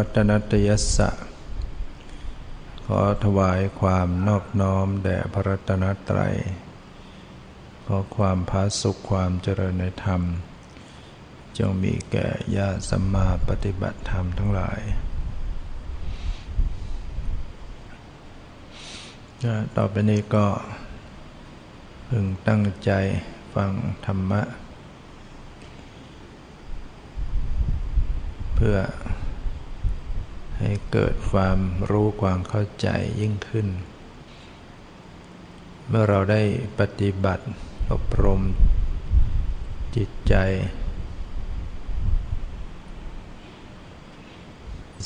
มัทุรัตนตยสะ ขอถวายความนอบน้อมแด่พระรัตนตรัย ขอความพาสุขความเจริญในธรรม จงมีแก่ญาติสัมมาปฏิบัติธรรมทั้งหลายต่อไปนี้ก็ พึงตั้งใจฟังธรรมะ เพื่อ ให้เกิดความรู้ความเข้าใจยิ่งขึ้น เมื่อเราได้ปฏิบัติอบรมจิตใจ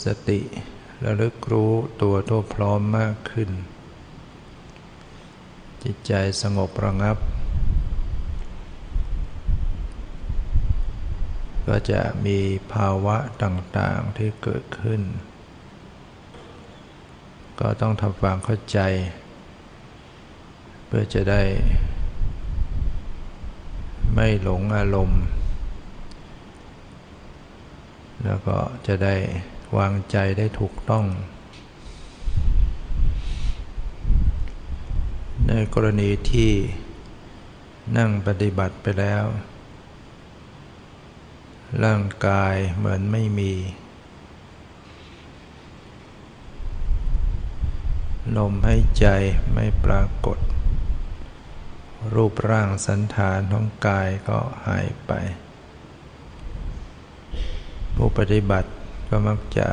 สติระลึกรู้ตัวทั่วพร้อมมากขึ้น จิตใจสงบระงับ ก็จะมีภาวะต่างๆที่เกิดขึ้น ก็ต้องทำความเข้าใจ เพื่อจะได้ ไม่หลงอารมณ์ แล้วก็จะได้วางใจได้ถูกต้อง ในกรณีที่นั่งปฏิบัติไปแล้ว ร่างกายเหมือนไม่มี ลมให้ใจไม่ปรากฏ รูปร่างสันฐานของกายก็หายไป ผู้ปฏิบัติก็มักจะ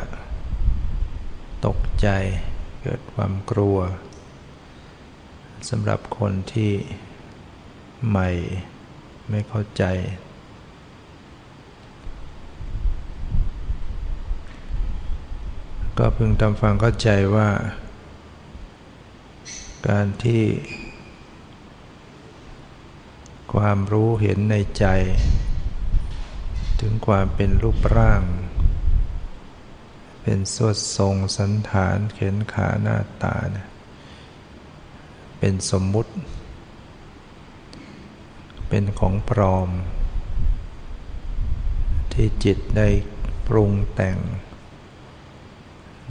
ตกใจเกิดความกลัวสำหรับคนที่ใหม่ไม่เข้าใจ ก็พึงทำฟังเข้าใจว่า การที่ความรู้เห็นในใจ ถึงความเป็นรูปร่าง เป็นสวดทรงสันฐานเข็นขาหน้าตาเนี่ยเป็นสมมุติ เป็นของปลอม ที่จิตได้ปรุงแต่ง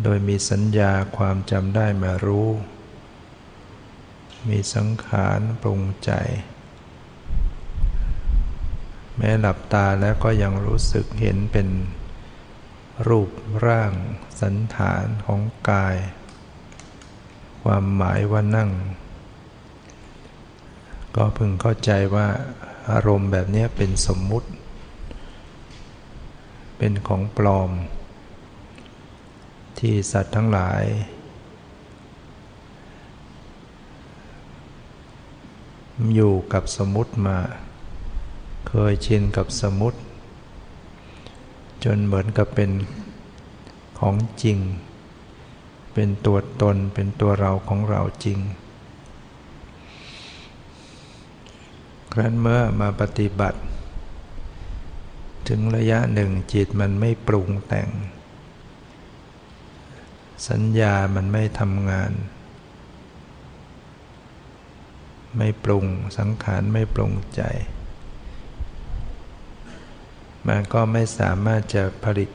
โดยมีสัญญาความจำได้มารู้ มีสังขารปรุงใจ แม้หลับตาแล้วก็ยังรู้สึกเห็นเป็นรูปร่างสันฐานของกาย ความหมายว่านั่ง ก็พึงเข้าใจว่าอารมณ์แบบนี้เป็นสมมุติ เป็นของปลอม ที่สัตว์ทั้งหลาย อยู่กับสมุติมา เคยชินกับสมุติ จนเหมือนกับเป็นของจริง เป็นตัวตนเป็นตัวเราของเราจริง ครั้นเมื่อมาปฏิบัติ ถึงระยะหนึ่งจิตมันไม่ปรุงแต่ง สัญญามันไม่ทำงาน ไม่ปรุงสังขารไม่ปรุงใจ มันก็ไม่สามารถจะผลิต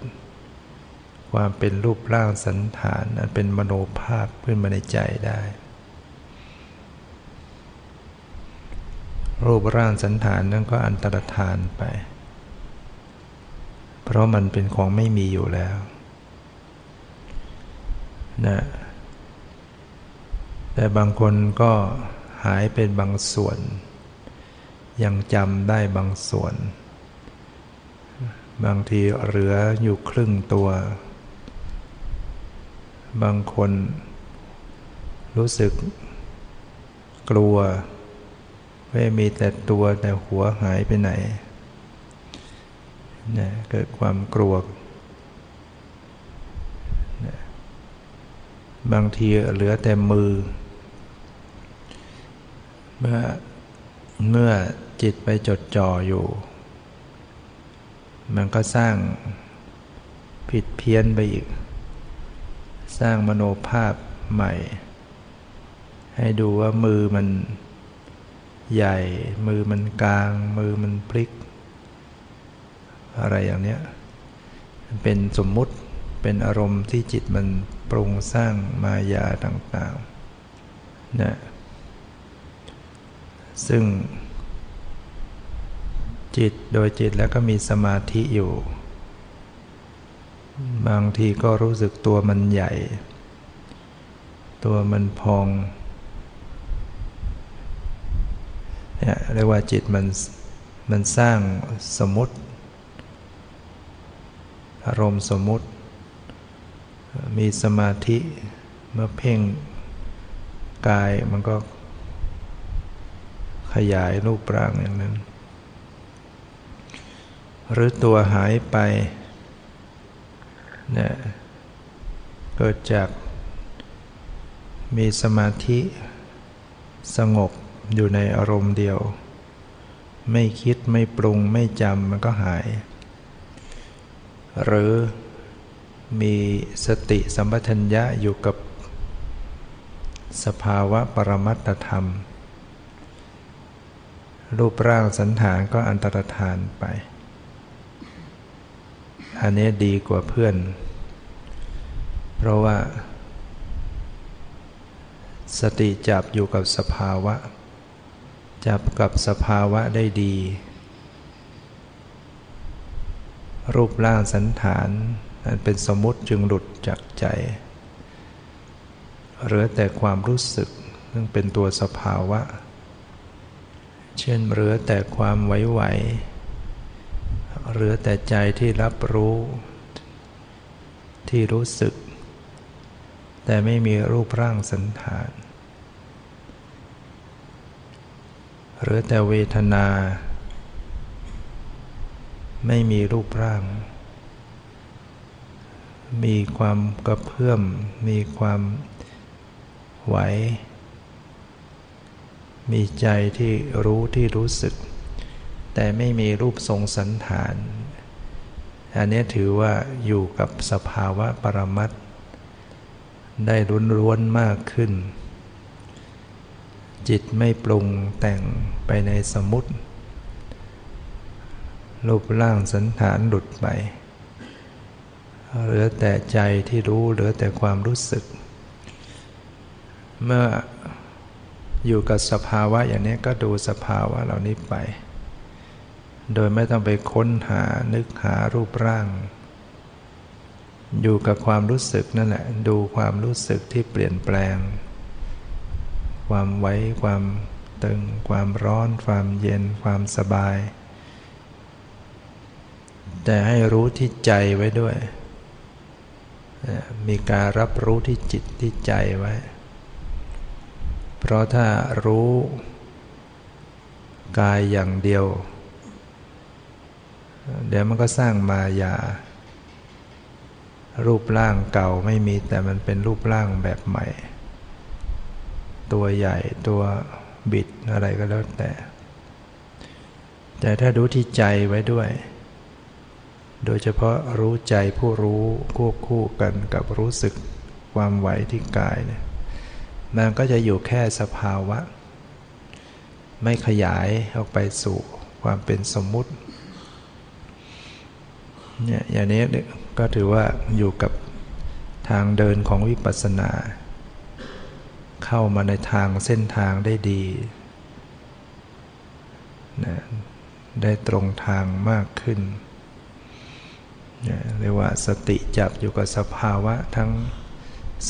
ความเป็นรูปร่างสันฐานอันเป็นมโนภาพขึ้นมาในใจได้ รูปร่างสันฐานนั้นก็อันตรธานไป เพราะมันเป็นของไม่มีอยู่แล้วนะแต่บางคนก็ หายเป็นบางส่วน ยังจำได้บางส่วน บางทีเหลืออยู่ครึ่งตัว บางคน รู้สึก กลัวไม่มีแต่ตัวแต่หัวหายไปไหนนะเกิดความกลัวบางทีเหลือแต่มือ เมื่อเมื่อจิตไปจดจ่ออยู่ มันก็สร้างผิดเพี้ยนไปอีก สร้างมโนภาพใหม่ ให้ดูว่ามือมันใหญ่ มือมันกลาง มือมันพลิก อะไรอย่างเนี้ยเป็นสมมุติเป็นอารมณ์ที่จิตมันปรุงสร้างมายาต่างๆนะ ซึ่ง จิตโดยจิตแล้วก็มีสมาธิอยู่ บางทีก็รู้สึกตัวมันใหญ่ ตัวมันพองเนี่ยเรียกว่าจิตมันมันสร้างสมมติ อารมณ์สมมติ มีสมาธิเมื่อเพ่งกายมันก็ ขยายรูปร่างอย่างนั้น หรือตัวหายไปเนี่ยเกิดจากมีสมาธิสงบอยู่ในอารมณ์เดียว ไม่คิดไม่ปรุงไม่จำมันก็หาย หรือมีสติสัมปชัญญะอยู่กับสภาวะปรมัตธรรม รูปร่างสันฐานก็อันตรธานไป อันนี้ดีกว่าเพื่อน เพราะว่า สติจับอยู่กับสภาวะ จับกับสภาวะได้ดี รูปร่างสันฐานนั้นเป็นสมมติจึงหลุดจากใจเหลือแต่ความรู้สึก ซึ่งเป็นตัวสภาวะ เช่นเหลือแต่ความไหวๆเหลือแต่ใจที่รับรู้ ที่รู้สึก แต่ไม่มีรูปร่างสันฐานหรือแต่เวทนา ไม่มีรูปร่าง มีความกระเพื่อม มีความไหว มีใจที่รู้ที่รู้สึก แต่ไม่มีรูปทรงสันฐาน อันนี้ถือว่าอยู่กับสภาวะปรมัตได้รุนร้วนมากขึ้น จิตไม่ปรุงแต่งไปในสมุติรูปร่างสันฐานหลุดไป เหลือแต่ใจที่รู้เหลือแต่ความรู้สึก เมื่อ อยู่กับสภาวะอย่างนี้ก็ดูสภาวะเหล่านี้ไป โดยไม่ต้องไปค้นหานึกหารูปร่าง อยู่กับความรู้สึกนั่นแหละ ดูความรู้สึกที่เปลี่ยนแปลง ความไว้ ความตึง ความร้อน ความเย็น ความสบาย แต่ให้รู้ที่ใจไว้ด้วย มีการรับรู้ที่จิตที่ใจไว้ เพราะถ้ารู้กายอย่างเดียว เดี๋ยวมันก็สร้างมายา รูปร่างเก่าไม่มีแต่มันเป็นรูปร่างแบบใหม่ ตัวใหญ่ตัวบิดอะไรก็แล้วแต่ แต่ถ้ารู้ที่ใจไว้ด้วย โดยเฉพาะรู้ใจผู้รู้ควบคู่กันกับรู้สึกความไหวที่กายเนี่ย มันก็จะอยู่แค่สภาวะ ไม่ขยายออกไปสู่ความเป็นสมมุติเนี่ยอย่างนี้ก็ถือว่าอยู่กับทางเดินของวิปัสสนา เข้ามาในทางเส้นทางได้ดีนะได้ตรงทางมากขึ้นนะเรียกว่าสติจับอยู่กับสภาวะทั้ง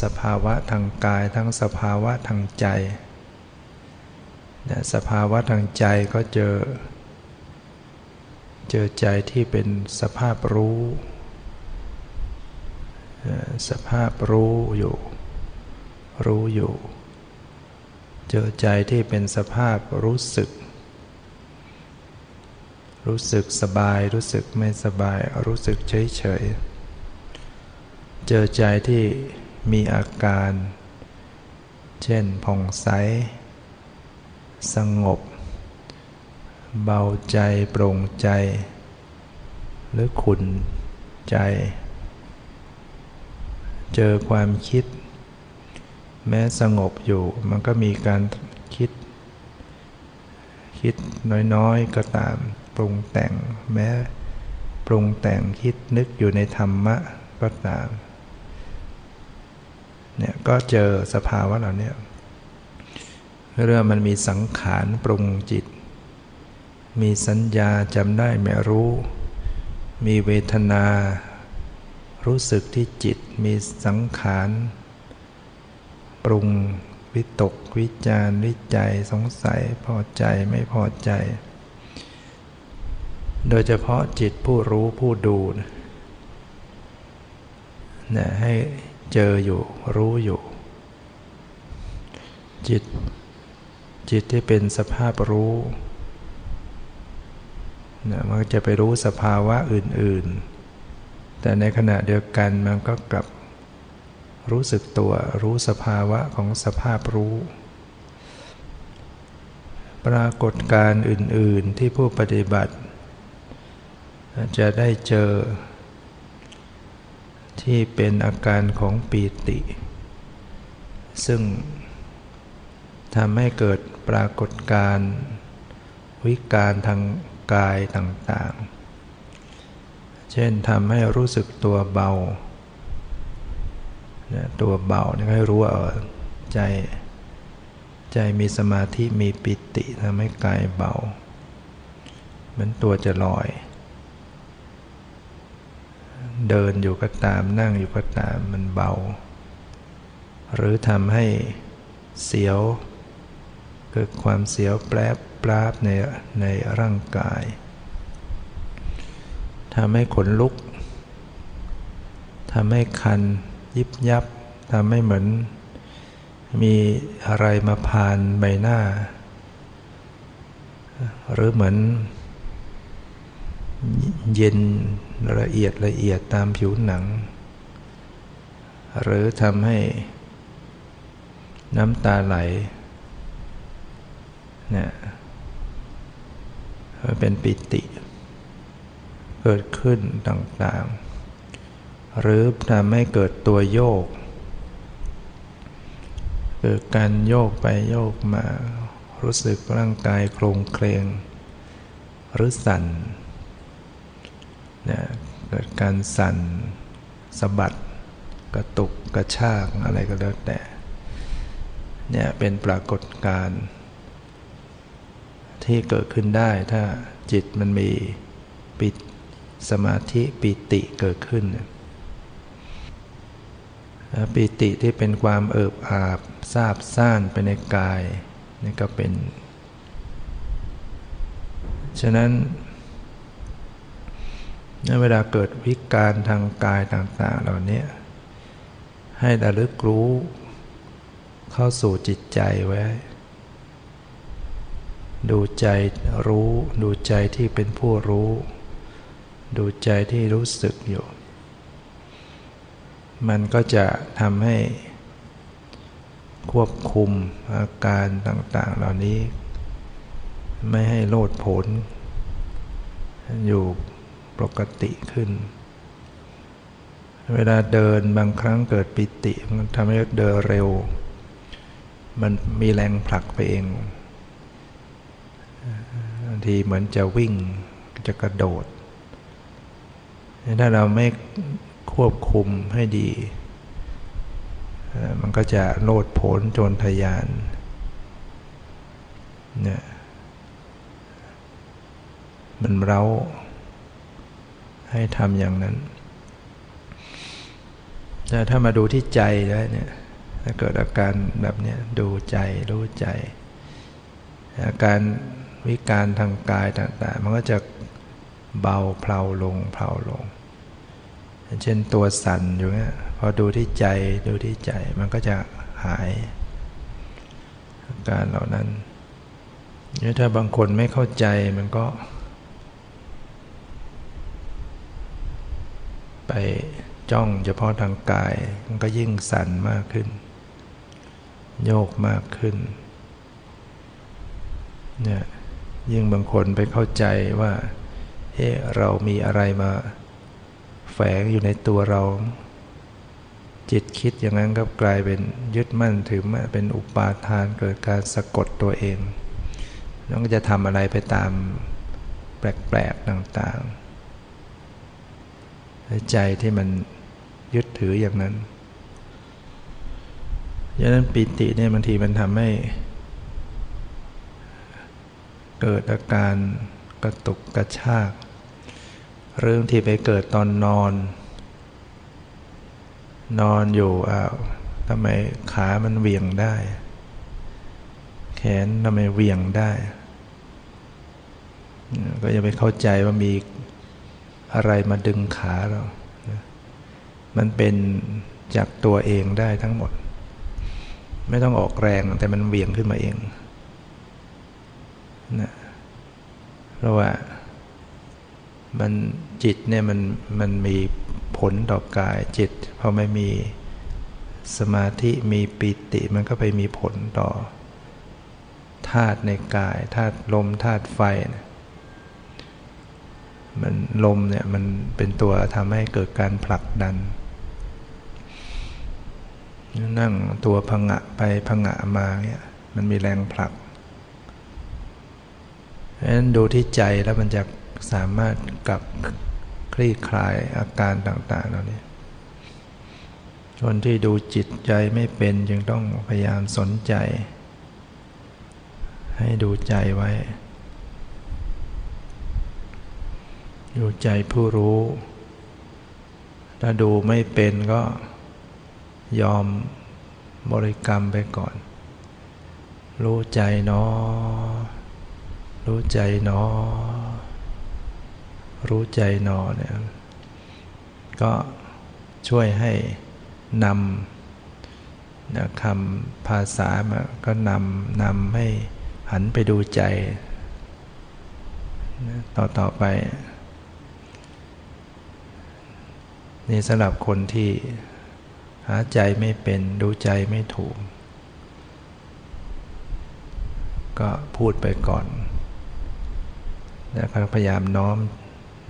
สภาวะทางกายทั้งสภาวะทางใจนะสภาวะทางใจก็เจอ เจอใจที่เป็นสภาพรู้ สภาพรู้อยู่ รู้อยู่ เจอใจที่เป็นสภาพรู้สึก รู้สึกสบายรู้สึกไม่สบายรู้สึกเฉยเฉยเจอใจที่ มีอาการ เช่นผ่องใส สงบ เบาใจโปร่งใจ หรือขุนใจ เจอความคิด แม้สงบอยู่มันก็มีการคิด คิดน้อยๆก็ตามปรุงแต่งแม้ปรุงแต่งคิดนึกอยู่ในธรรมะก็ตาม เนี่ยก็เจอสภาวะเหล่านี้เรื่องมันมีสังขารปรุงจิต มีสัญญาจำได้ไม่รู้ มีเวทนา รู้สึกที่จิต มีสังขารปรุงวิตก วิจารวิจัยสงสัยพอใจไม่พอใจ โดยเฉพาะจิตผู้รู้ผู้ดูนะให้ เจออยู่รู้อยู่ จิต จิตที่เป็นสภาพรู้นะมันจะไปรู้สภาวะอื่น ๆ แต่ในขณะเดียวกันมันก็กลับรู้สึกตัวรู้สภาวะของสภาพรู้ ปรากฏการอื่น ๆ ที่ผู้ปฏิบัติ จะได้เจอ ที่เป็นอาการของปีติ ซึ่งทำให้เกิดปรากฏการวิการทางกายต่างๆ เช่นทำให้รู้สึกตัวเบา ตัวเบาเนี่ยให้รู้ว่าใจใจมีสมาธิมีปิติทำให้กายเบา เหมือนตัวจะลอย เดินอยู่ก็ตามนั่งอยู่ก็ตามมันเบา หรือทำให้เสียวเกิดความเสียวแปรปราบในในร่างกายทำให้ขนลุกทำให้คันยิบยับทำให้เหมือน มีอะไรมาพานใบหน้า หรือเหมือน เย็นละเอียดละเอียดตามผิวหนัง หรือทำให้น้ำตาไหลเนี่ยเป็นปิติ เกิดขึ้นต่างๆ หรือทำให้เกิดตัวโยก เกิดการโยกไปโยกมา รู้สึกร่างกายโครงเคลงหรือสั่น นะเกิดการสั่นสะบัดกระตุกกระชากอะไรก็แล้วแต่เนี่ยเป็นปรากฏการณ์ที่เกิดขึ้นได้ถ้าจิตมันมีปิดสมาธิปิติเกิดขึ้น ปิติที่เป็นความเอิบอาบซาบซ่านไปในกายนี่ก็เป็น ฉะนั้น เวลาเกิดวิการทางกายต่างๆ เหล่านี้ให้ระลึกรู้เข้าสู่จิตใจไว้ ดูใจรู้ ดูใจที่เป็นผู้รู้ ดูใจที่รู้สึกอยู่ มันก็จะทำให้ ควบคุมอาการต่าง ๆ เหล่านี้ ไม่ให้โลดผล อยู่ ปกติขึ้น เวลาเดินบางครั้งเกิดปิติ มันทำให้เดินเร็ว มันมีแรงผลักไปเองบางทีเหมือนจะวิ่งจะกระโดด ถ้าเราไม่ควบคุมให้ดี มันก็จะโลดโผนโจรทยานเนี่ยมันเร้า ให้ทำอย่างนั้น แต่ถ้ามาดูที่ใจแล้วเนี่ยถ้าเกิดอาการแบบนี้ดูใจรู้ใจ อาการวิการทางกายต่างๆ มันก็จะเบาเพลาลงเพลาลง เช่นตัวสั่นอยู่เนี่ยพอดูที่ใจดูที่ใจมันก็จะหาย อาการเหล่านั้นถ้าบางคนไม่เข้าใจมันก็ ไปจ้องเฉพาะทางกาย มันก็ยิ่งสั่นมากขึ้น โยกมากขึ้นเนี่ยยิ่งบางคนไปเข้าใจว่าเฮ้เรามีอะไรมาแฝงอยู่ในตัวเรา จิตคิดอย่างนั้นก็กลายเป็นยึดมั่นถือมั่นเป็นอุปาทานเกิดการสะกดตัวเองแล้วก็จะทำอะไรไปตามแปลกๆต่างๆ ใจที่มันยึดถืออย่างนั้นดังนั้นปิติเนี่ยบางทีมันทำให้ เกิดอาการกระตุกกระชาก เรื่องที่ไปเกิดตอนนอน นอนอยู่อ้าวทำไมขามันเวียงได้ แขนทำไมเวียงได้ ก็อย่าไปเข้าใจว่ามี อะไรมาดึงขาเรา มันเป็นจากตัวเองได้ทั้งหมด ไม่ต้องออกแรงแต่มันเวียงขึ้นมาเองนะเพราะว่ามันจิตเนี่ยมันมันมีผลต่อกายจิตพอไม่มีสมาธิมีปิติมันก็ไปมีผลต่อธาตุในกายธาตุลมธาตุไฟนะ มันลมเนี่ยมันเป็นตัวทำให้เกิดการผลักดัน นั่งตัวพังะไปพังะมาเนี่ยมันมีแรงผลักเพราะฉะนั้นดูที่ใจแล้วมันจะสามารถกลับคลี่คลายอาการต่างๆเหล่านี้คนที่ดูจิตใจไม่เป็นจึงต้องพยายามสนใจ ให้ดูใจไว้ ดูใจผู้รู้ ถ้าดูไม่เป็นก็ยอมบริกรรมไปก่อน รู้ใจเนอ รู้ใจเนอ รู้ใจนอเนี่ย ก็ช่วยให้นำนะคำภาษามาก็นำนำให้หันไปดูใจ ต่อต่อไป นี่สำหรับคนที่หาใจไม่เป็นดูใจไม่ถูก ก็พูดไปก่อนแล้วก็พยายามน้อม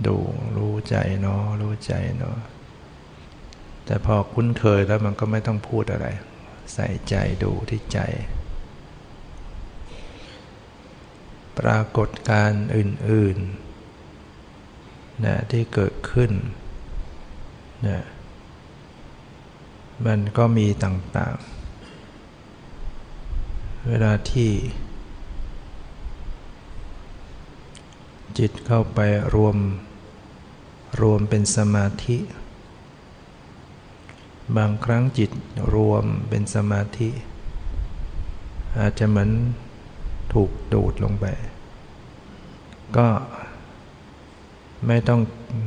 ดูรู้ใจเนาะรู้ใจเนาะแต่พอคุ้นเคยแล้วมันก็ไม่ต้องพูดอะไร ใส่ใจดูที่ใจ ปรากฏการอื่นๆนะที่เกิดขึ้น นะมันก็มีต่างๆ เวลาที่ จิตเข้าไปรวม รวมเป็นสมาธิ บางครั้งจิตรวมเป็นสมาธิ อาจจะเหมือนถูกดูดลงไป ก็ไม่ต้อง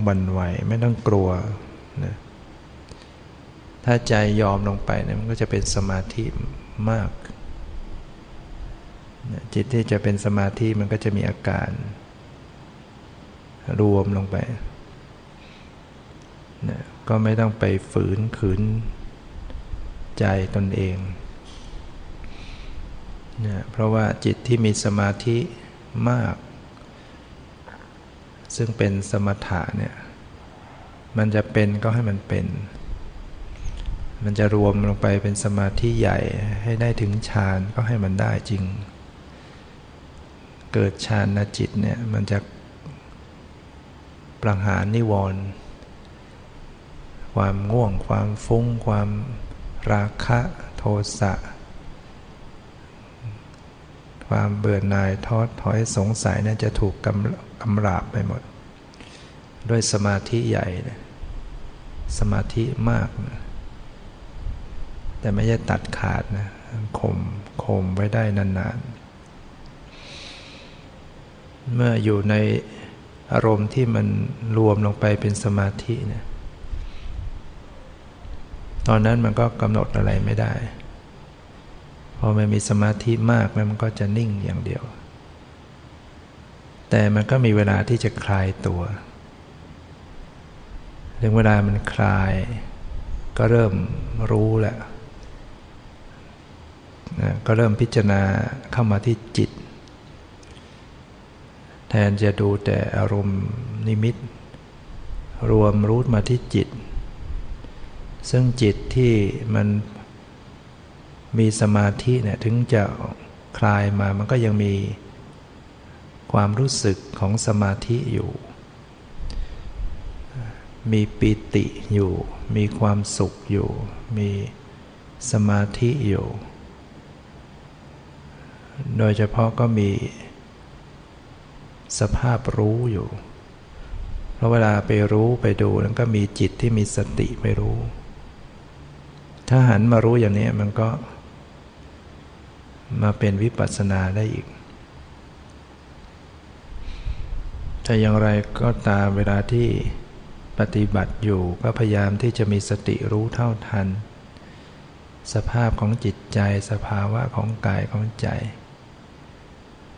บันไหว ไม่ต้องกลัว นะถ้าใจยอมลงไปเนี่ยมันก็จะเป็นสมาธิมาก จิตที่จะเป็นสมาธิมันก็จะมีอาการ รวมลงไปนะก็ไม่ต้องไปฝืนขืนใจตนเองนะเพราะว่าจิตที่มีสมาธิมาก ซึ่งเป็นสมถะเนี่ย มันจะเป็นก็ให้มันเป็น มันจะรวมลงไปเป็นสมาธิใหญ่ให้ได้ถึงฌานก็ให้มันได้จริง เกิดฌานจิตเนี่ยมันจะประหารนิวรณ์ความง่วงความฟุ้ง ความราคะโทสะ ความเบื่อหน่ายทอดถอยสงสัยนะ่จะถูกกำกำราบไปหมด ด้วยสมาธิใหญ่นะสมาธิมากนะแต่ไม่ใช่ตัดขาดนะข่มข่มไว้ได้นานๆ เมื่ออยู่ในอารมณ์ที่มันรวมลงไปเป็นสมาธิเนี่ยตอนนั้นมันก็กำหนดอะไรไม่ได้ พอมันมีสมาธิมากมันก็จะนิ่งอย่างเดียว แต่มันก็มีเวลาที่จะคลายตัว ถึงเวลามันคลาย ก็เริ่มรู้แหละก็เริ่มพิจารณาเข้ามาที่จิต แทนจะดูแต่อารมณ์นิมิต รวมรู้มาที่จิต ซึ่งจิตที่มันมีสมาธิเนี่ยถึงจะคลายมามันก็ยังมีความรู้สึกของสมาธิอยู่ มีปิติอยู่ มีความสุขอยู่ มีสมาธิอยู่ โดยเฉพาะก็มีสภาพรู้อยู่ เพราะเวลาไปรู้ไปดูนั้นก็มีจิตที่มีสติไปรู้ ถ้าหันมารู้อย่างนี้มันก็ มาเป็นวิปัสสนาได้อีก แต่อย่างไรก็ตามเวลาที่ ปฏิบัติอยู่ก็พยายามที่จะมีสติรู้เท่าทัน สภาพของจิตใจสภาวะของกายของใจ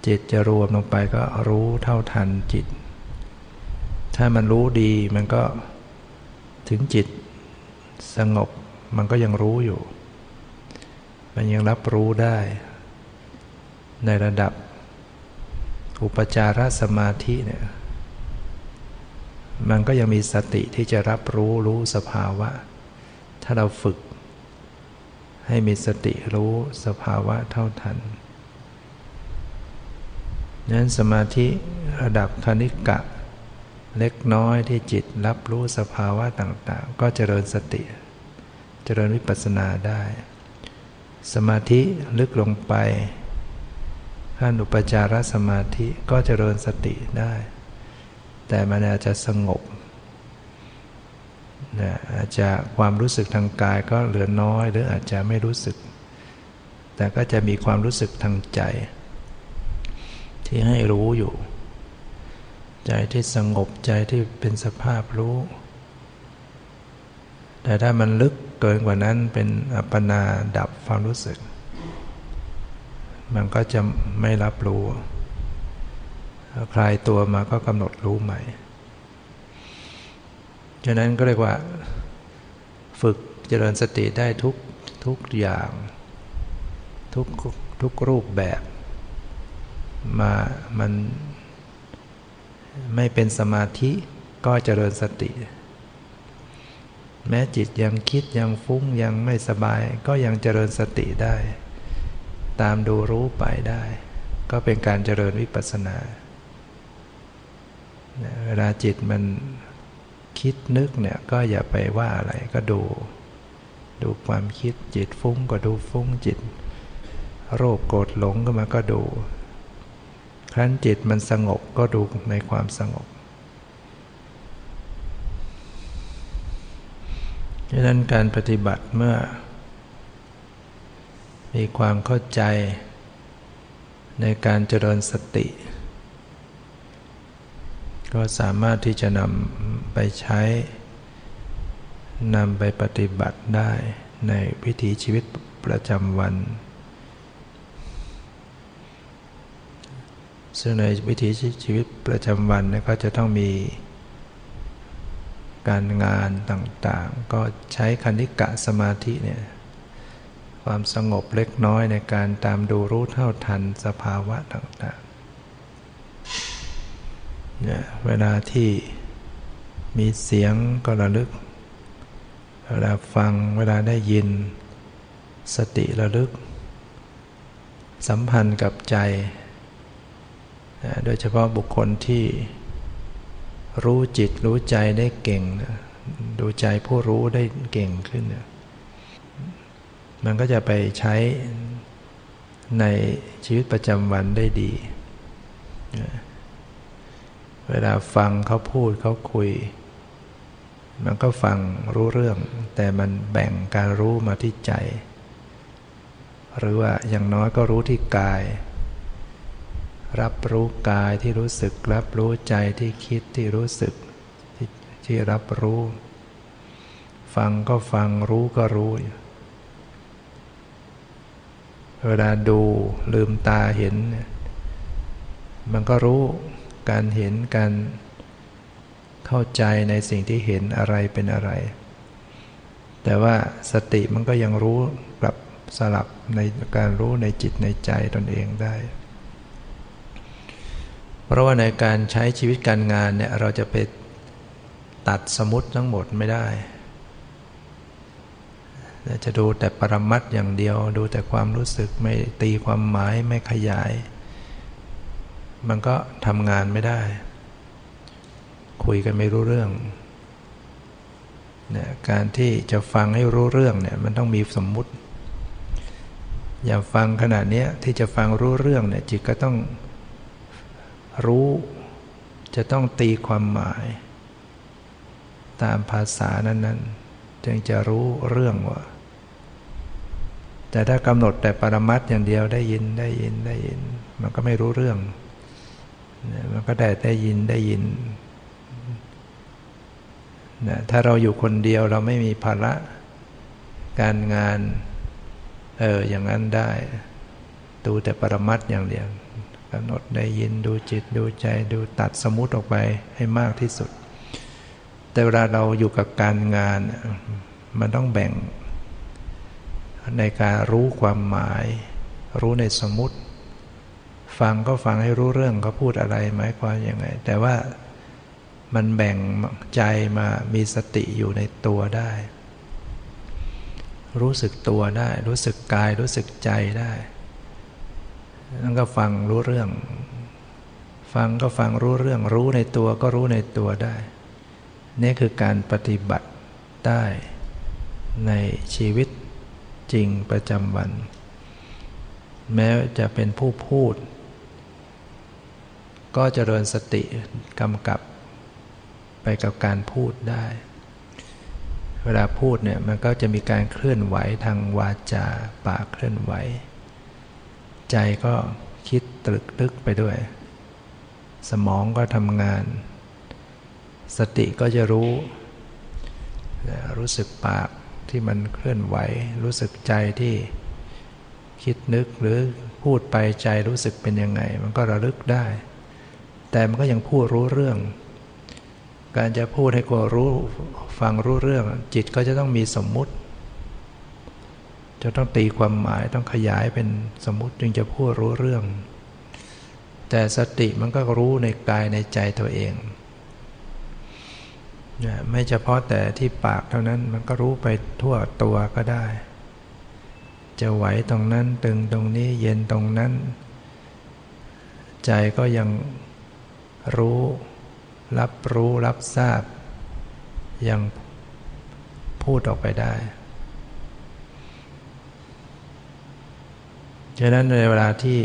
จิตจะรวมลงไปก็รู้เท่าทันจิต ถ้ามันรู้ดีมันก็ถึงจิตสงบมันก็ยังรู้อยู่ มันยังรับรู้ได้ ในระดับอุปจารสมาธิเนี่ย มันก็ยังมีสติที่จะรับรู้รู้สภาวะ ถ้าเราฝึก ให้มีสติรู้สภาวะเท่าทันนั้นสมาธิระดับคณิกะ เล็กน้อยที่จิตรับรู้สภาวะต่างๆ ก็เจริญสติ เจริญวิปัสสนาได้ สมาธิลึกลงไปขั้นอุปจารสมาธิก็เจริญสติได้ แต่มันอาจจะสงบนะอาจจะความรู้สึกทางกายก็เหลือน้อย หรืออาจจะไม่รู้สึก แต่ก็จะมีความรู้สึกทางใจ ที่ให้รู้อยู่ ใจที่สงบใจที่เป็นสภาพรู้ แต่ถ้ามันลึกเกินกว่านั้นเป็นอัปปนาดับความรู้สึก มันก็จะไม่รับรู้คลายตัวมาก็กำหนด รู้ใหม่ ฉะนั้นก็เรียกว่า ฝึกเจริญสติได้ทุกทุกอย่าง ทุกทุกรูปแบบมามันไม่เป็นสมาธิก็เจริญสติ แม้จิตยังคิดยังฟุ้งยังไม่สบาย ก็ยังเจริญสติได้ ตามดูรู้ไปได้ ก็เป็นการเจริญวิปัสสนา เวลาจิตมันคิดนึกเนี่ยก็อย่าไปว่าอะไรก็ดู ดูความคิดจิตฟุ้งก็ดูฟุ้งจิต โรคโกรธหลงก็มาก็ดู ครั้นจิตมันสงบก็ดูในความสงบดังนั้นการปฏิบัติเมื่อ มีความเข้าใจในการเจริญสติ ก็สามารถที่จะนำไปใช้นำไปปฏิบัติได้ในวิถีชีวิตประจำวัน ซึ่งในวิถีชีวิตประจำวันก็จะต้องมีการงานต่างๆ ก็ใช้คณิกะสมาธิเนี่ยความสงบเล็กน้อยในการตามดูรู้เท่าทันสภาวะต่างๆ เวลาที่มีเสียงก็ระลึก เวลาฟังเวลาได้ยิน สติระลึก สัมพันธ์กับใจ โดยเฉพาะบุคคลที่รู้จิตรู้ใจได้เก่ง ดูใจผู้รู้ได้เก่งขึ้น มันก็จะไปใช้ในชีวิตประจำวันได้ดี เวลาฟังเขาพูดเขาคุย มันก็ฟังรู้เรื่อง แต่มันแบ่งการรู้มาที่ใจ หรือว่าอย่างน้อยก็รู้ที่กาย รับรู้กายที่รู้สึก รับรู้ใจที่คิดที่รู้สึกทที่รับรู้ ฟังก็ฟังรู้ก็รู้เวลาดูลืมตาเห็น มันก็รู้ การเห็นการเข้าใจในสิ่งที่เห็นอะไรเป็นอะไร แต่ว่าสติมันก็ยังรู้กลับสลับในการรู้ในจิตในใจตนเองได้ เพราะว่าในการใช้ชีวิตการงานเนี่ยเราจะไปตัดสมุติทั้งหมดไม่ได้จะดูแต่ปรมัตอย่างเดียว ดูแต่ความรู้สึกไม่ตีความหมายไม่ขยาย มันก็ทำงานไม่ได้ คุยกันไม่รู้เรื่องเนะการที่จะฟังให้รู้เรื่องเนี่ยมันต้องมีสมมุติ อย่างฟังขนาดนี้ที่จะฟังรู้เรื่องเนี่ยจิตก็ต้องรู้ จะต้องตีความหมาย ตามภาษานั้น ๆ จึงจะรู้เรื่องว่า แต่ถ้ากำหนดแต่ปรมัตอย่างเดียวได้ยินได้ยินได้ยิน มันก็ไม่รู้เรื่อง มันก็ได้ได้ยินได้ยินนะถ้าเราอยู่คนเดียวเราไม่มีภาระการงาน เออ อย่างนั้นได้ ดูแต่ปรมัตอย่างเดียวกำหนดได้ยินดูจิตดูใจดูตัดสมุติออกไปให้มากที่สุด แต่เวลาเราอยู่กับการงาน มันต้องแบ่งในการรู้ความหมาย รู้ในสมุติ ฟังก็ฟังให้รู้เรื่องเขาพูดอะไรหมายความยังไง แต่ว่ามันแบ่งใจมามีสติอยู่ในตัวได้ รู้สึกตัวได้ รู้สึกกายรู้สึกใจได้นั่นก็ฟังรู้เรื่อง ฟังก็ฟังรู้เรื่อง รู้ในตัวก็รู้ในตัวได้ นี่คือการปฏิบัติได้ในชีวิตจริงประจำวัน แม้จะเป็นผู้พูด ก็เจริญสติกำกับไปกับการพูดได้ เวลาพูดเนี่ยมันก็จะมีการเคลื่อนไหวทางวาจาปากเคลื่อนไหว ใจก็คิดตรึกตึกไปด้วย สมองก็ทำงาน สติก็จะรู้ รู้สึกปากที่มันเคลื่อนไหว รู้สึกใจที่คิดนึกหรือพูดไปใจรู้สึกเป็นยังไง มันก็ระลึกได้ แต่มันก็ยังพูดรู้เรื่อง การจะพูดให้กรู้ฟังรู้เรื่อง จิตก็จะต้องมีสมมุติ จะต้องตีความหมายต้องขยายเป็นสมมุติจึงจะพูดรู้เรื่อง แต่สติมันก็รู้ในกายในใจตัวเองไม่เฉพาะแต่ที่ปากเท่านั้นมันก็รู้ไปทั่วตัวก็ได้ จะไหวตรงนั้นตึงตรงนี้เย็นตรงนั้น ใจก็ยัง รู้ รับรู้รับทราบ ยังพูดออกไปได้ฉะนั้นในเวลาที่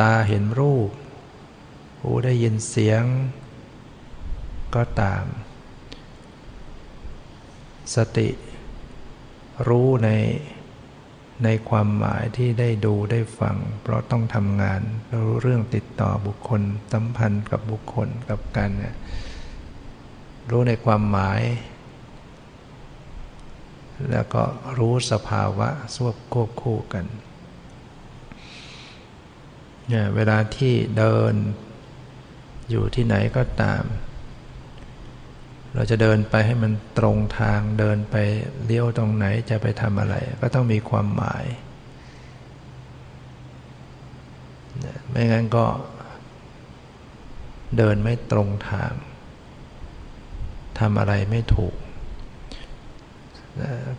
ตาเห็นรูป หูได้ยินเสียง ก็ตาม สติ รู้ใน ในความหมายที่ได้ดูได้ฟัง เพราะต้องทำงานรู้เรื่องติดต่อบุคคลสัมพันธ์กับบุคคลกับกันเนี่ยรู้ในความหมาย แล้วก็รู้สภาวะสวบควบคู่กันเนี่ยเวลาที่เดินอยู่ที่ไหนก็ตาม เราจะเดินไปให้มันตรงทางเดินไปเลี้ยวตรงไหนจะไปทำอะไร ก็ต้องมีความหมาย ไม่งั้นก็เดินไม่ตรงทางทำอะไรไม่ถูก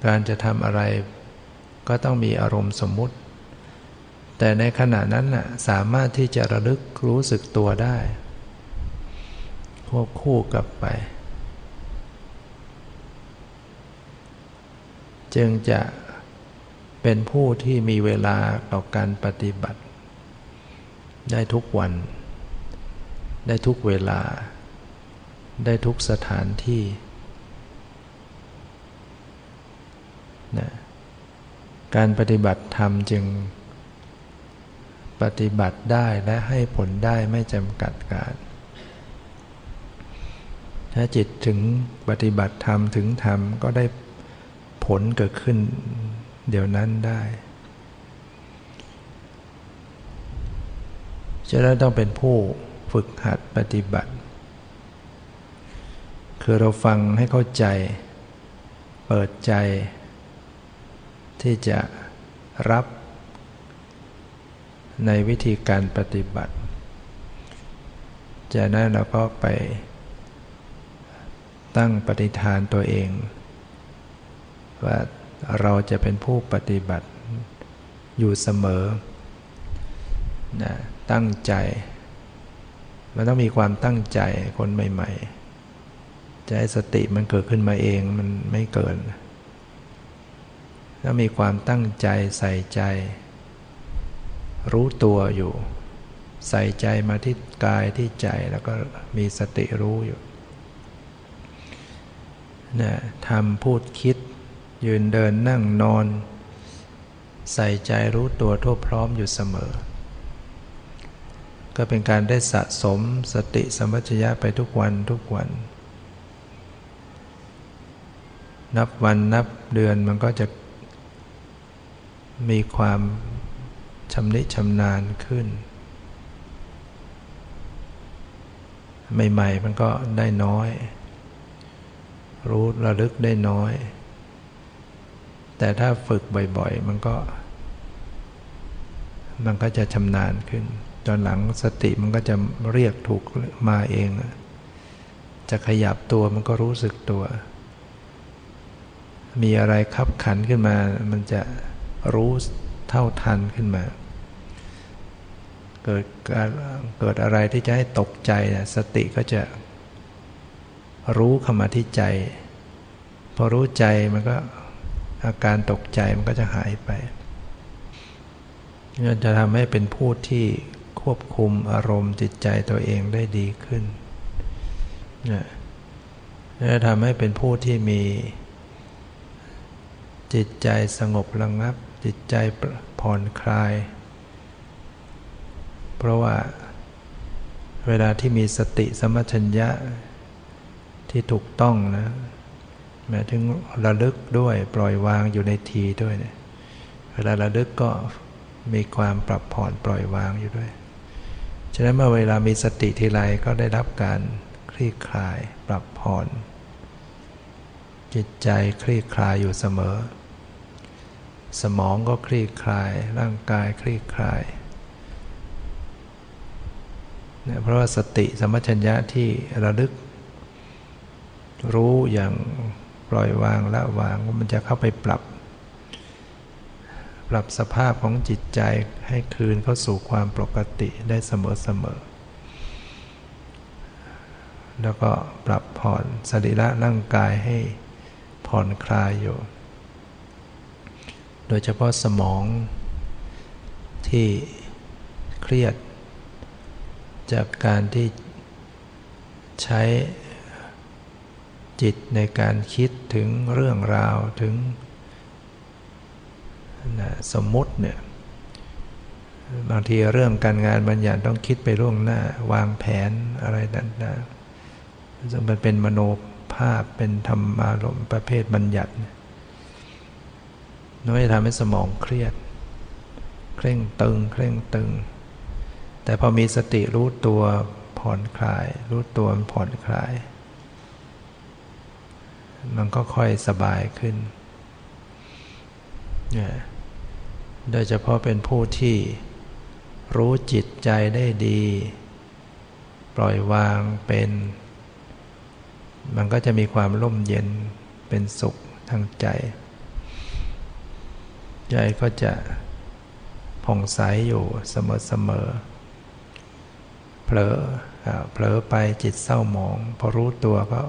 การจะทำอะไรก็ต้องมีอารมณ์สมมุติ แต่ในขณะนั้นน่ะสามารถที่จะระลึกรู้สึกตัวได้ ควบคู่กับไป จึงจะเป็นผู้ที่มีเวลาต่อการปฏิบัติ ได้ทุกวัน ได้ทุกเวลา ได้ทุกสถานที่นะการปฏิบัติธรรมจึง ปฏิบัติได้และให้ผลได้ไม่จำกัดการถ้าจิตถึงปฏิบัติธรรมถึงธรรมก็ได้ ผลเกิดขึ้น เดี๋ยวนั้นได้จะได้ต้องเป็นผู้ฝึกหัดปฏิบัติ คือเราฟังให้เข้าใจ เปิดใจ ที่จะรับในวิธีการปฏิบัติ จากนั้นเราก็ไปตั้งปฏิฐานตัวเอง ว่าเราจะเป็นผู้ปฏิบัติอยู่เสมอนะตั้งใจ มันต้องมีความตั้งใจคนใหม่ ๆ จะให้สติมันเกิดขึ้นมาเองมันไม่เกิดถ้ามีความตั้งใจใส่ใจ รู้ตัวอยู่ ใส่ใจมาที่กายที่ใจแล้วก็มีสติรู้อยู่นะทำพูดคิด ยืนเดินนั่งนอน ใส่ใจรู้ตัวทั่วพร้อมอยู่เสมอ ก็เป็นการได้สะสมสติสมัชยะไปทุกวันทุกวัน นับวันนับเดือนมันก็จะมีความชำนิชำนาญขึ้น ใหม่ ๆ มันก็ได้น้อย รู้ระลึกได้น้อย แต่ถ้าฝึกบ่อยๆ มันก็ มันก็จะชำนาญขึ้น ตอนหลังสติมันก็จะเรียกถูกมาเอง จะขยับตัวมันก็รู้สึกตัว มีอะไรคับขันขึ้นมา มันจะรู้เท่าทันขึ้นมา เกิดเกิดอะไรที่จะให้ตกใจสติก็จะรู้เข้ามาที่ใจ พอรู้ใจมันก็ อาการตกใจมันก็จะหายไปนี่จะทำให้เป็นผู้ที่ควบคุมอารมณ์จิตใจตัวเองได้ดีขึ้นนะจะทำให้เป็นผู้ที่มี จิตใจสงบระงับ จิตใจผ่อนคลาย เพราะว่าเวลาที่มีสติสมัชัญญะที่ถูกต้องนะ หมายถึงระลึกด้วยปล่อยวางอยู่ในทีด้วยเนี่ยเวลาระลึกก็มีความปรับผ่อนปล่อยวางอยู่ด้วย ฉะนั้นเมื่อเวลามีสติทีไรก็ได้รับการคลี่คลายปรับผ่อน จิตใจคลี่คลายอยู่เสมอ สมองก็คลี่คลาย ร่างกายคลี่คลายเนี่ยเพราะว่าสติสมัชัญญะที่ระลึกรู้อย่าง ปล่อยวางละวางมันจะเข้าไปปรับ ปรับสภาพของจิตใจให้คืนเข้าสู่ความปกติได้เสมอๆแล้วก็ปรับผ่อนสรีระร่างกายให้ผ่อนคลายอยู่ โดยเฉพาะสมองที่เครียด จากการที่ใช้ จิตในการคิดถึงเรื่องราวถึงนะสมมุติเนี่ยบางทีเรื่องการงานบางอย่างต้องคิดไปล่วงหน้า วางแผนอะไรต่างๆซึ่งมันเป็นมโนภาพเป็นธรรมารมประเภทบัญญัติน้อยทำให้สมองเครียด เคร่งตึง เคร่งตึง แต่พอมีสติรู้ตัวผ่อนคลาย รู้ตัวผ่อนคลาย มันก็ค่อยสบายขึ้นเนี่ยโดยเฉพาะเป็นผู้ที่รู้จิตใจได้ดี ปล่อยวางเป็น มันก็จะมีความร่มเย็นเป็นสุขทางใจ ใจก็จะผ่องใสอยู่เสมอๆเผลอเผลอไปจิตเศร้าหมอง พอรู้ตัวก็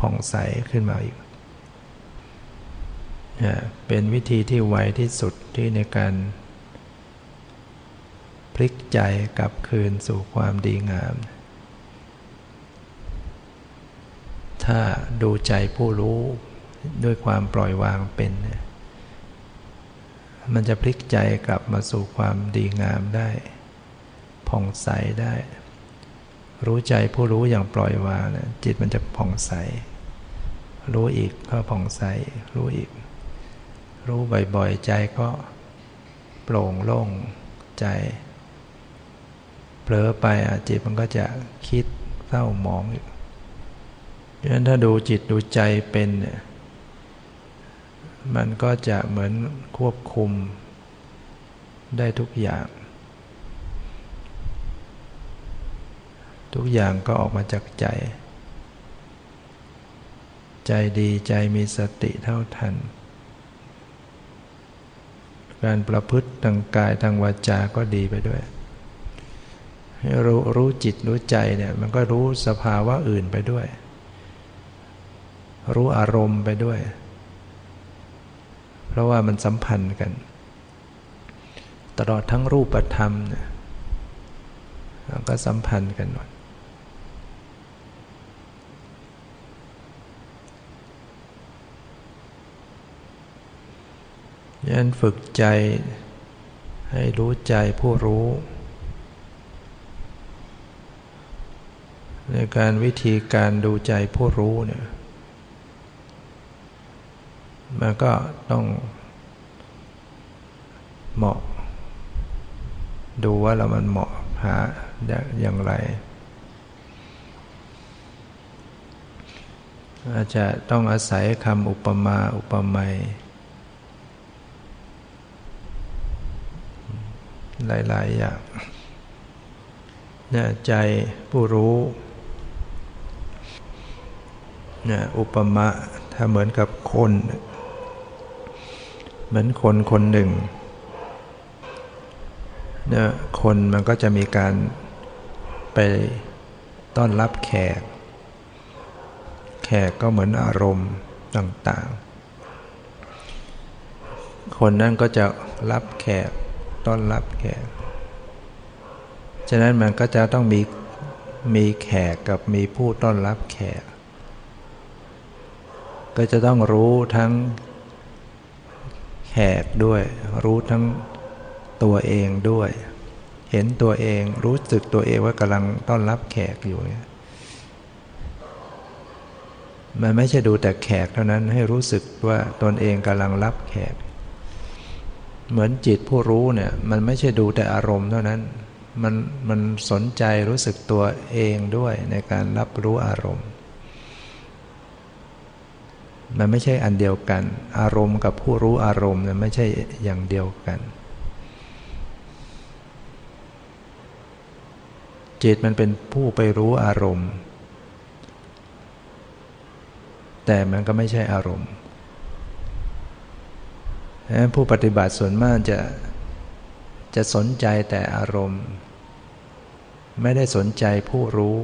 ผ่องใสขึ้นมาอีก เป็นวิธีที่ไวที่สุดที่ในการพลิกใจกลับคืนสู่ความดีงาม ถ้าดูใจผู้รู้ด้วยความปล่อยวางเป็น มันจะพลิกใจกลับมาสู่ความดีงามได้ ผ่องใสได้ รู้ใจผู้รู้อย่างปล่อยวางนะจิตมันจะผ่องใส รู้อีกก็ผ่องใสรู้อีก รู้บ่อยๆ ใจก็โปร่งโล่งใจเผลอไปอจิตมันก็จะคิดเศร้าหมองอยู่ดังนั้นถ้าดูจิตดูใจเป็นเนี่ยมันก็จะเหมือนควบคุมได้ทุกอย่าง ทุกอย่างก็ออกมาจากใจ ใจดีใจมีสติเท่าทัน การประพฤติทางกายทางวาจาก็ดีไปด้วยให้รู้รู้จิตรู้ใจเนี่ยมันก็รู้สภาวะอื่นไปด้วย รู้อารมณ์ไปด้วย เพราะว่ามันสัมพันธ์กัน ตลอดทั้งรูปธรรมเนี่ยก็สัมพันธ์กันหมด ยันฝึกใจให้รู้ใจผู้รู้ ในการวิธีการดูใจผู้รู้เนี่ยมันก็ต้องเหมาะ ดูว่าเรามันเหมาะหาอย่างไร อาจจะต้องอาศัยคำอุปมาอุปไมย หลาย ๆ อย่างเนี่ยใจผู้รู้เนี่ยอุปมาถ้าเหมือนกับคน เหมือนคนคนหนึ่งเนี่ยคนมันก็จะมีการไปต้อนรับแขก แขกก็เหมือนอารมณ์ต่าง ๆ คนนั่นก็จะรับแขก ต้อนรับแขก ฉะนั้นมันก็จะต้องมีมีแขกกับมีผู้ต้อนรับแขก ก็จะต้องรู้ทั้งแขกด้วย รู้ทั้งตัวเองด้วย เห็นตัวเองรู้สึกตัวเองว่ากำลังต้อนรับแขกอยู่เนี่ยมันไม่ใช่ดูแต่แขกเท่านั้นให้รู้สึกว่าตนเองกำลังรับแขก เหมือนจิตผู้รู้เนี่ยมันไม่ใช่ดูแต่อารมณ์เท่านั้น มันมันสนใจรู้สึกตัวเองด้วยในการรับรู้อารมณ์ มันไม่ใช่อันเดียวกัน อารมณ์กับผู้รู้อารมณ์เนี่ยไม่ใช่อย่างเดียวกัน จิตมันเป็นผู้ไปรู้อารมณ์ แต่มันก็ไม่ใช่อารมณ์ ผู้ปฏิบัติส่วนมากจะจะสนใจแต่อารมณ์ ไม่ได้สนใจผู้รู้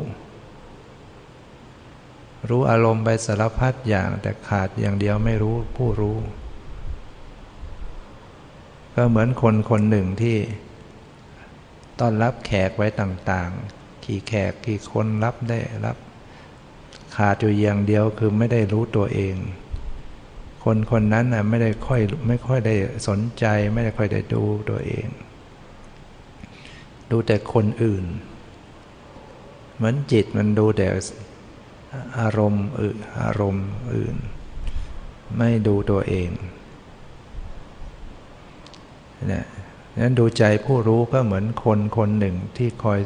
รู้อารมณ์ไปสารพัดอย่างแต่ขาดอย่างเดียวไม่รู้ผู้รู้ ก็เหมือนคนคนหนึ่งที่ต้อนรับแขกไว้ต่างๆ กี่แขกกี่คนรับได้รับ ขาดอยู่อย่างเดียวคือไม่ได้รู้ตัวเอง คนคนนั้นนะไม่ได้ค่อยไม่ค่อยได้สนใจ ไม่ได้ค่อยได้ดูตัวเอง ดูแต่คนอื่น เหมือนจิตมันดูแต่อารมณ์อื่นอารมณ์อื่น ไม่ดูตัวเองเนี่ยนั้นดูใจผู้รู้ก็เหมือนคนคนหนึ่งที่คอย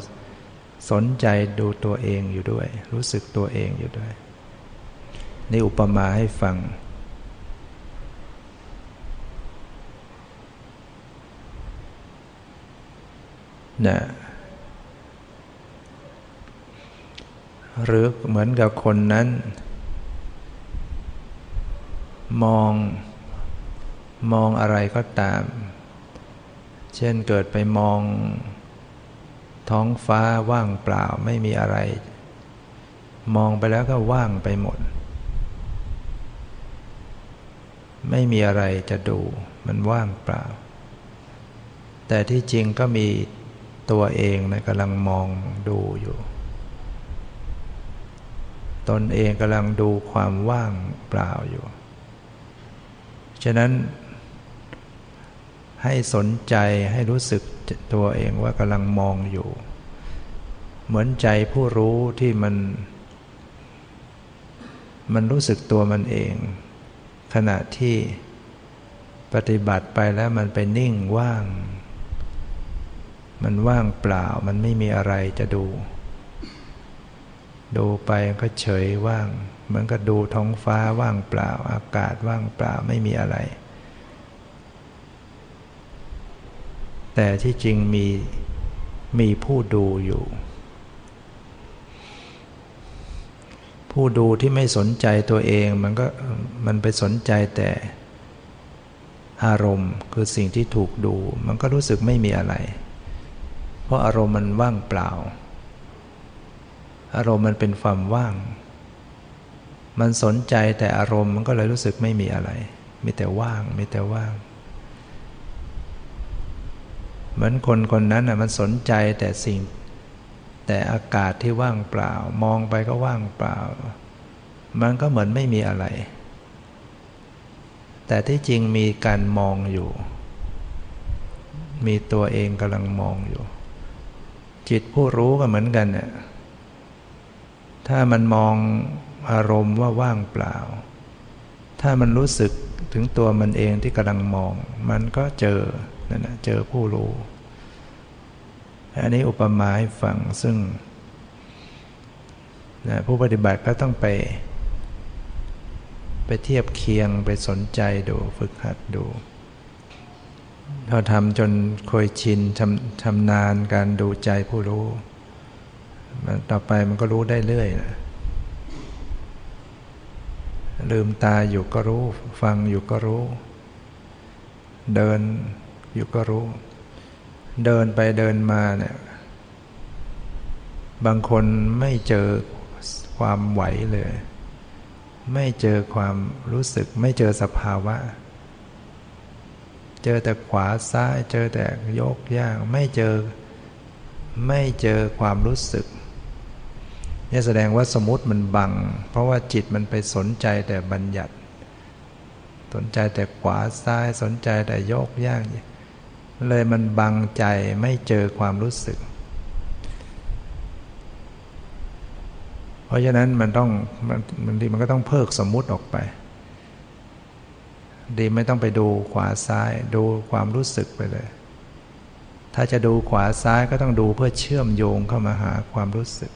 สนใจดูตัวเองอยู่ด้วย รู้สึกตัวเองอยู่ด้วย นี่อุปมาให้ฟัง นะหรือเหมือนกับคนนั้น มองมองอะไรก็ตาม เช่นเกิดไปมอง ท้องฟ้าว่างเปล่าไม่มีอะไร มองไปแล้วก็ว่างไปหมด ไม่มีอะไรจะดู มันว่างเปล่า แต่ที่จริงก็มี ตัวเองนะกำลังมองดูอยู่ ตนเองกำลังดูความว่างเปล่าอยู่ ฉะนั้นให้สนใจให้รู้สึกตัวเองว่ากำลังมองอยู่ เหมือนใจผู้รู้ที่มัน มันรู้สึกตัวมันเอง ขณะที่ปฏิบัติไปแล้วมันไปนิ่งว่าง มันว่างเปล่ามันไม่มีอะไรจะดู ดูไปก็เฉยว่าง เหมือนกับดูท้องฟ้าว่างเปล่า อากาศว่างเปล่าไม่มีอะไร แต่ที่จริงมีมีผู้ดูอยู่ ผู้ดูที่ไม่สนใจตัวเองมันก็มันไปสนใจแต่อารมณ์คือสิ่งที่ถูกดู มันก็รู้สึกไม่มีอะไร ราะอารมณ์มันว่างเปล่า อารมณ์มันเป็นความว่าง มันสนใจแต่อารมณ์มันก็เลยรู้สึกไม่มีอะไร มีแต่ว่าง มีแต่ว่าง เหมือนคนคนนั้นอะมันสนใจแต่สิ่ง แต่อากาศที่ว่างเปล่า มองไปก็ว่างเปล่า มันก็เหมือนไม่มีอะไร แต่ที่จริงมีการมองอยู่มีตัวเองกำลังมองอยู่ จิตผู้รู้ก็เหมือนกันเนี่ยถ้ามันมองอารมณ์ว่าว่างเปล่า ถ้ามันรู้สึกถึงตัวมันเองที่กำลังมอง มันก็เจอนั่นนะเจอผู้รู้ อันนี้อุปมาให้ฟังซึ่งนะผู้ปฏิบัติก็ต้องไป ไปเทียบเคียงไปสนใจดูฝึกหัดดู พอทำจนเคยชินชำชำนาญการดูใจผู้รู้ต่อไปมันก็รู้ได้เรื่อยนะลืมตาอยู่ก็รู้ ฟังอยู่ก็รู้ เดินอยู่ก็รู้ เดินไปเดินมาเนี่ยบางคนไม่เจอความไหวเลย ไม่เจอความรู้สึก ไม่เจอสภาวะเจอแต่ขวาซ้ายเจอแต่ยกย่างไม่เจอไม่เจอความรู้สึกนี่แสดงว่าสมมติมันบัง เพราะว่าจิตมันไปสนใจแต่บัญญัติ สนใจแต่ขวาซ้ายสนใจแต่โยกย่าง เลยมันบังใจไม่เจอความรู้สึก เพราะฉะนั้นมันต้องมันดีมันก็ต้องเพิกสมมุติออกไป ดีไม่ต้องไปดูขวาซ้าย ดูความรู้สึกไปเลย ถ้าจะดูขวาซ้ายก็ต้องดูเพื่อเชื่อมโยงเข้ามาหาความรู้สึก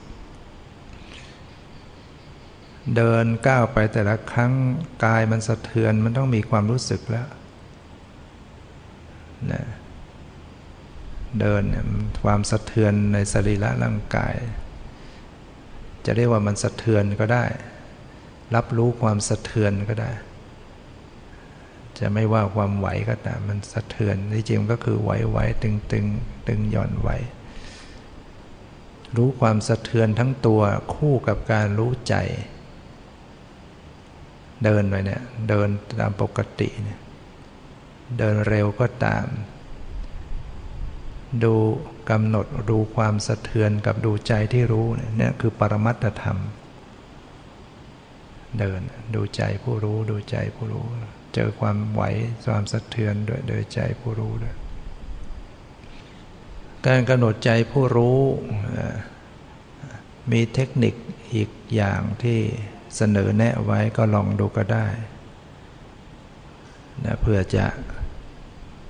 เดินก้าวไปแต่ละครั้งกายมันสะเทือนมันต้องมีความรู้สึกแล้วนะเดินเนี่ยความสะเทือนในสรีระร่างกาย จะเรียกว่ามันสะเทือนก็ได้ รับรู้ความสะเทือนก็ได้ จะไม่ว่าความไหวก็ตามมันสะเทือนที่จริงก็คือไหวไหวตึงตึงตึงหย่อนไหว รู้ความสะเทือนทั้งตัวคู่กับการรู้ใจ เดินไปเนี่ยเดินตามปกติเนี่ยเดินเร็วก็ตาม ดูกำหนดดูความสะเทือนกับดูใจที่รู้เนี่ยคือปรมัตธรรม เดินดูใจผู้รู้ดูใจผู้รู้ เจอความไหวความสะเทือนด้วยโดยใจผู้รู้ด้วยการกำหนดใจผู้รู้มีเทคนิคอีกอย่างที่เสนอแนะไว้ก็ลองดูก็ได้นะเพื่อจะ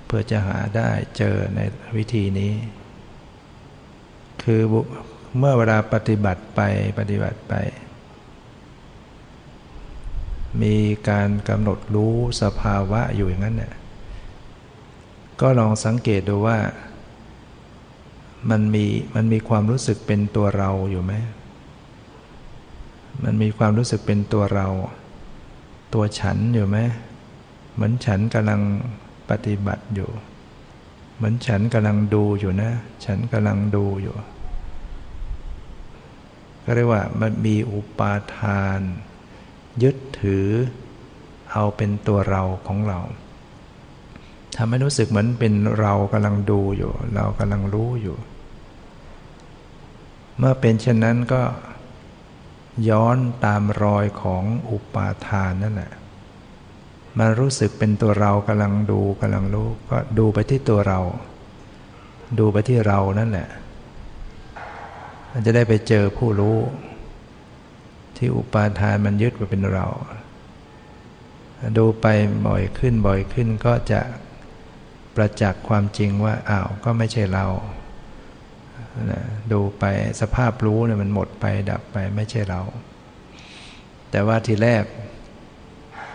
เพื่อจะหาได้เจอในวิธีนี้ คือเมื่อเวลาปฏิบัติไปปฏิบัติไป มีการกำหนดรู้สภาวะอยู่อย่างนั้นเนี่ยก็ลองสังเกตดูว่ามันมีมันมีความรู้สึกเป็นตัวเราอยู่ไหม มันมีความรู้สึกเป็นตัวเรา ตัวฉันอยู่ไหม เหมือนฉันกำลังปฏิบัติอยู่ เหมือนฉันกำลังดูอยู่นะ ฉันกำลังดูอยู่ ก็เรียกว่ามันมีอุปาทาน ยึด ถือ เอาเป็นตัวเราของเราทำให้รู้สึกเหมือนเป็นเรากำลังดูอยู่ เรากำลังรู้อยู่ เมื่อเป็นเช่นนั้นก็ย้อนตามรอยของอุปาทานนั่นแหละมันรู้สึกเป็นตัวเรากำลังดูกำลังรู้ก็ดูไปที่ตัวเรา ดูไปที่เรานั่นแหละมันจะได้ไปเจอผู้รู้ ที่อุปาทานมันยึดว่าเป็นเรา ดูไปบ่อยขึ้นบ่อยขึ้นก็จะประจักษ์ความจริงว่าอ้าวก็ไม่ใช่เรานะดูไปสภาพรู้เนี่ยมันหมดไปดับไปไม่ใช่เรา แต่ว่าทีแรก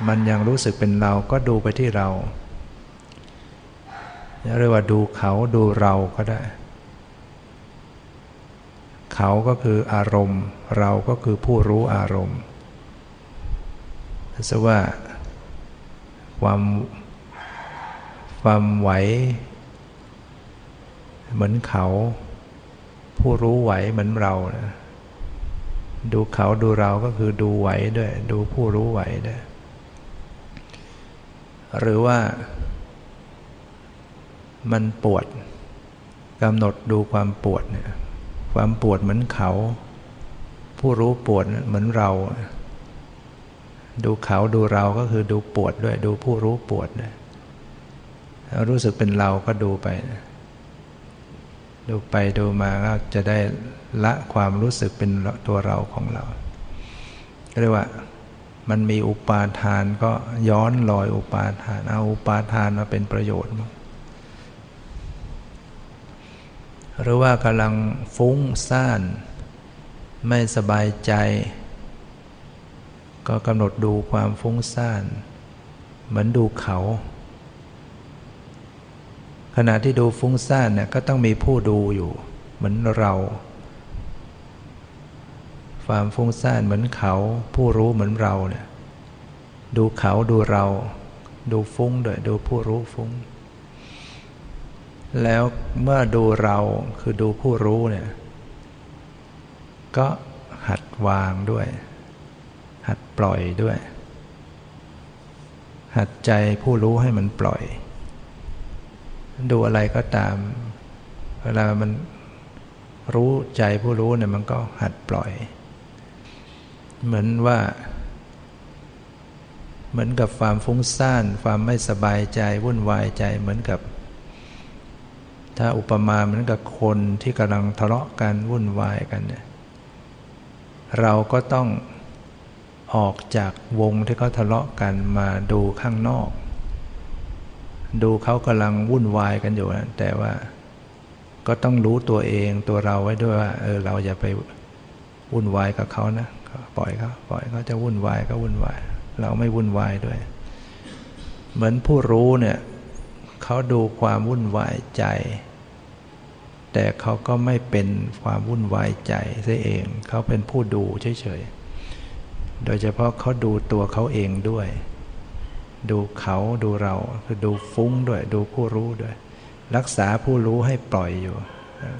มันยังรู้สึกเป็นเราก็ดูไปที่เราเรียกว่าดูเขาดูเราก็ได้ เขาก็คืออารมณ์ เราก็คือผู้รู้อารมณ์แต่ว่าความความไหว เหมือนเขา ผู้รู้ไหวเหมือนเรานะดูเขาดูเราก็คือดูไหวด้วย ดูผู้รู้ไหวด้วย หรือว่า มันปวดกำหนดดูความปวดเนี่ย ความปวดเหมือนเขา ผู้รู้ปวดเหมือนเรา ดูเขาดูเราก็คือดูปวดด้วย ดูผู้รู้ปวดด้วยรู้สึกเป็นเราก็ดูไป ดูไปดูมาก็จะได้ละความรู้สึกเป็นตัวเราของเราเรียกว่ามันมีอุปาทานก็ย้อนลอยอุปาทาน เอาอุปาทานมาเป็นประโยชน์ หรือว่ากำลังฟุ้งซ่าน ไม่สบายใจ ก็กำหนดดูความฟุ้งซ่าน เหมือนดูเขา ขณะที่ดูฟุ้งซ่านเนี่ยก็ต้องมีผู้ดูอยู่ เหมือนเรา ความฟุ้งซ่านเหมือนเขา ผู้รู้เหมือนเราเนี่ยดูเขาดูเรา ดูฟุ้งด้วยดูผู้รู้ฟุ้ง แล้วเมื่อดูเราคือดูผู้รู้เนี่ย ก็หัดวางด้วย หัดปล่อยด้วย หัดใจผู้รู้ให้มันปล่อย ดูอะไรก็ตาม เวลามันรู้ใจผู้รู้เนี่ยมันก็หัดปล่อย เหมือนว่า เหมือนกับความฟุ้งซ่าน ความไม่สบายใจวุ่นวายใจเหมือนกับ ถ้าอุปมาเหมือนกับคนที่กำลังทะเลาะกันวุ่นวายกันเนี่ยเราก็ต้องออกจากวงที่เขาทะเลาะกันมาดูข้างนอก ดูเขากำลังวุ่นวายกันอยู่นะแต่ว่าก็ต้องรู้ตัวเองตัวเราไว้ด้วยว่า เออเราอย่าไปวุ่นวายกับเขานะปล่อยเขาปล่อยเขาจะวุ่นวายก็วุ่นวาย เราไม่วุ่นวายด้วย เหมือนผู้รู้เนี่ยเขาดูความวุ่นวายใจ แต่เขาก็ไม่เป็นความวุ่นวายใจซะเอง เขาเป็นผู้ดูเฉยๆ โดยเฉพาะเขาดูตัวเขาเองด้วย ดูเขาดูเราคือดูฟุ้งด้วย ดูผู้รู้ด้วย รักษาผู้รู้ให้ปล่อยอยู่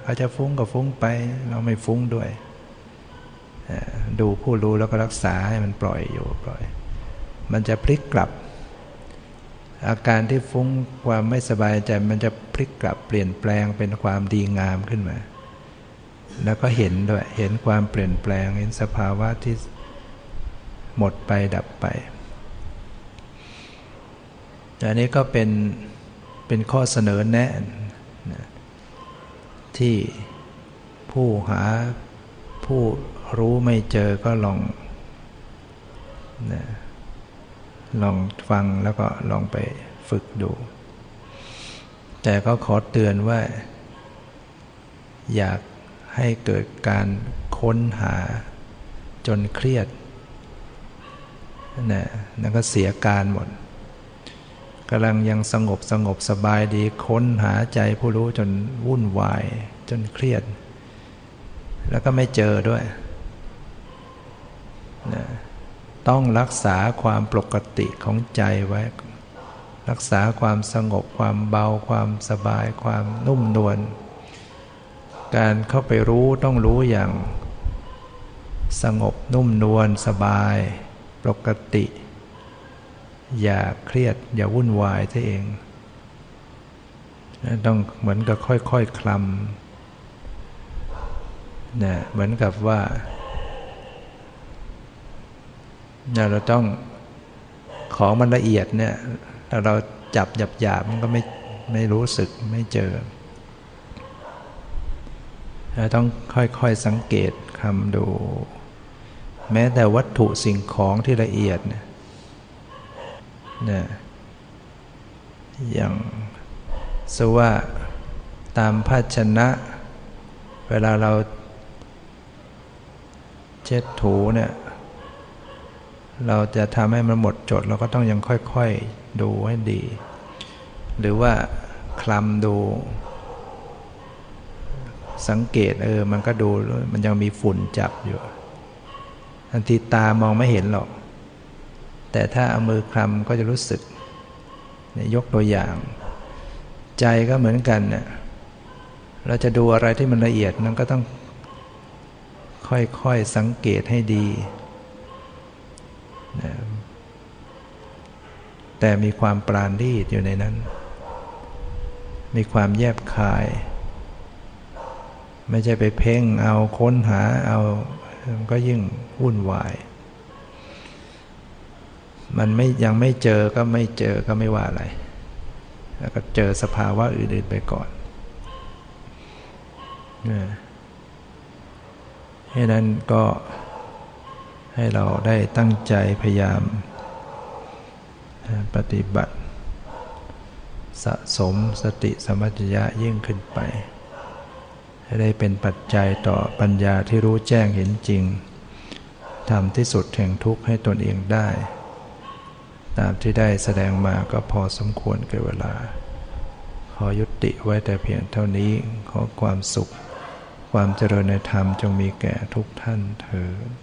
เขาจะฟุ้งก็ฟุ้งไป เราไม่ฟุ้งด้วย ดูผู้รู้แล้วก็รักษาให้มันปล่อยอยู่ปล่อย มันจะพลิกกลับ อาการที่ฟุ้งความไม่สบายใจมันจะพลิกกลับเปลี่ยนแปลงเป็นความดีงามขึ้นมา แล้วก็เห็นด้วยเห็นความเปลี่ยนแปลงเห็นสภาวะที่หมดไปดับไปอันนี้ก็เป็นเป็นข้อเสนอแนะที่ผู้หาผู้รู้ไม่เจอก็ลองนะ ลองฟังแล้วก็ลองไปฝึกดู แต่ก็ขอเตือนว่า อยากให้เกิดการค้นหาจนเครียดนะนั่นก็เสียการหมดกำลังยังสงบสงบสบายดีค้นหาใจผู้รู้จนวุ่นวาย จนเครียด แล้วก็ไม่เจอด้วยนะ ต้องรักษาความปกติของใจไว้ รักษาความสงบความเบาความสบายความนุ่มนวลการเข้าไปรู้ต้องรู้อย่าง สงบนุ่มนวลสบาย ปกติ อย่าเครียดอย่าวุ่นวายตัวเอง ต้องเหมือนกับค่อยๆคคลำเนี่ยเหมือนกับว่า เนี่ยเราต้องของมันละเอียดเนี่ยถ้าเราจับหยาบหยาบมันก็ไม่ไม่รู้สึกไม่เจอเราต้องค่อยๆสังเกตคำดู แม้แต่วัตถุสิ่งของที่ละเอียดเนี่ยอย่างสว่าตามภาชนะ เวลาเราเช็ดถูเนี่ย เราจะทำให้มันหมดจด เราก็ต้องยังค่อยๆดูให้ดี หรือว่าคลำดู สังเกตเออ มันก็ดูมันยังมีฝุ่นจับอยู่ทันทีตามองไม่เห็นหรอก แต่ถ้าเอามือคลำก็จะรู้สึกยกตัวอย่าง ใจก็เหมือนกันเนี่ยเราจะดูอะไรที่มันละเอียดนั้นก็ต้องค่อยๆสังเกตให้ดี แต่มีความปราณีตอยู่ในนั้น มีความแยบคาย ไม่ใช่ไปเพ่งเอาค้นหาเอาก็ยิ่งวุ่นวาย มันไม่ยังไม่เจอก็ไม่เจอก็ไม่ว่าอะไร แล้วก็เจอสภาวะอื่น ๆ ไปก่อนนะให้นั้นก็ ให้เราได้ตั้งใจพยายาม ปฏิบัติ สะสมสติสมัชยะยิ่งขึ้นไป ให้ได้เป็นปัจจัยต่อปัญญาที่รู้แจ้งเห็นจริงทำที่สุดแห่งทุกข์ให้ตนเองได้ ตามที่ได้แสดงมาก็พอสมควรเกิเวลา ขอยุติไว้แต่เพียงเท่านี้ขอความสุข ความเจริญในธรรมจงมีแก่ทุกท่านเถิด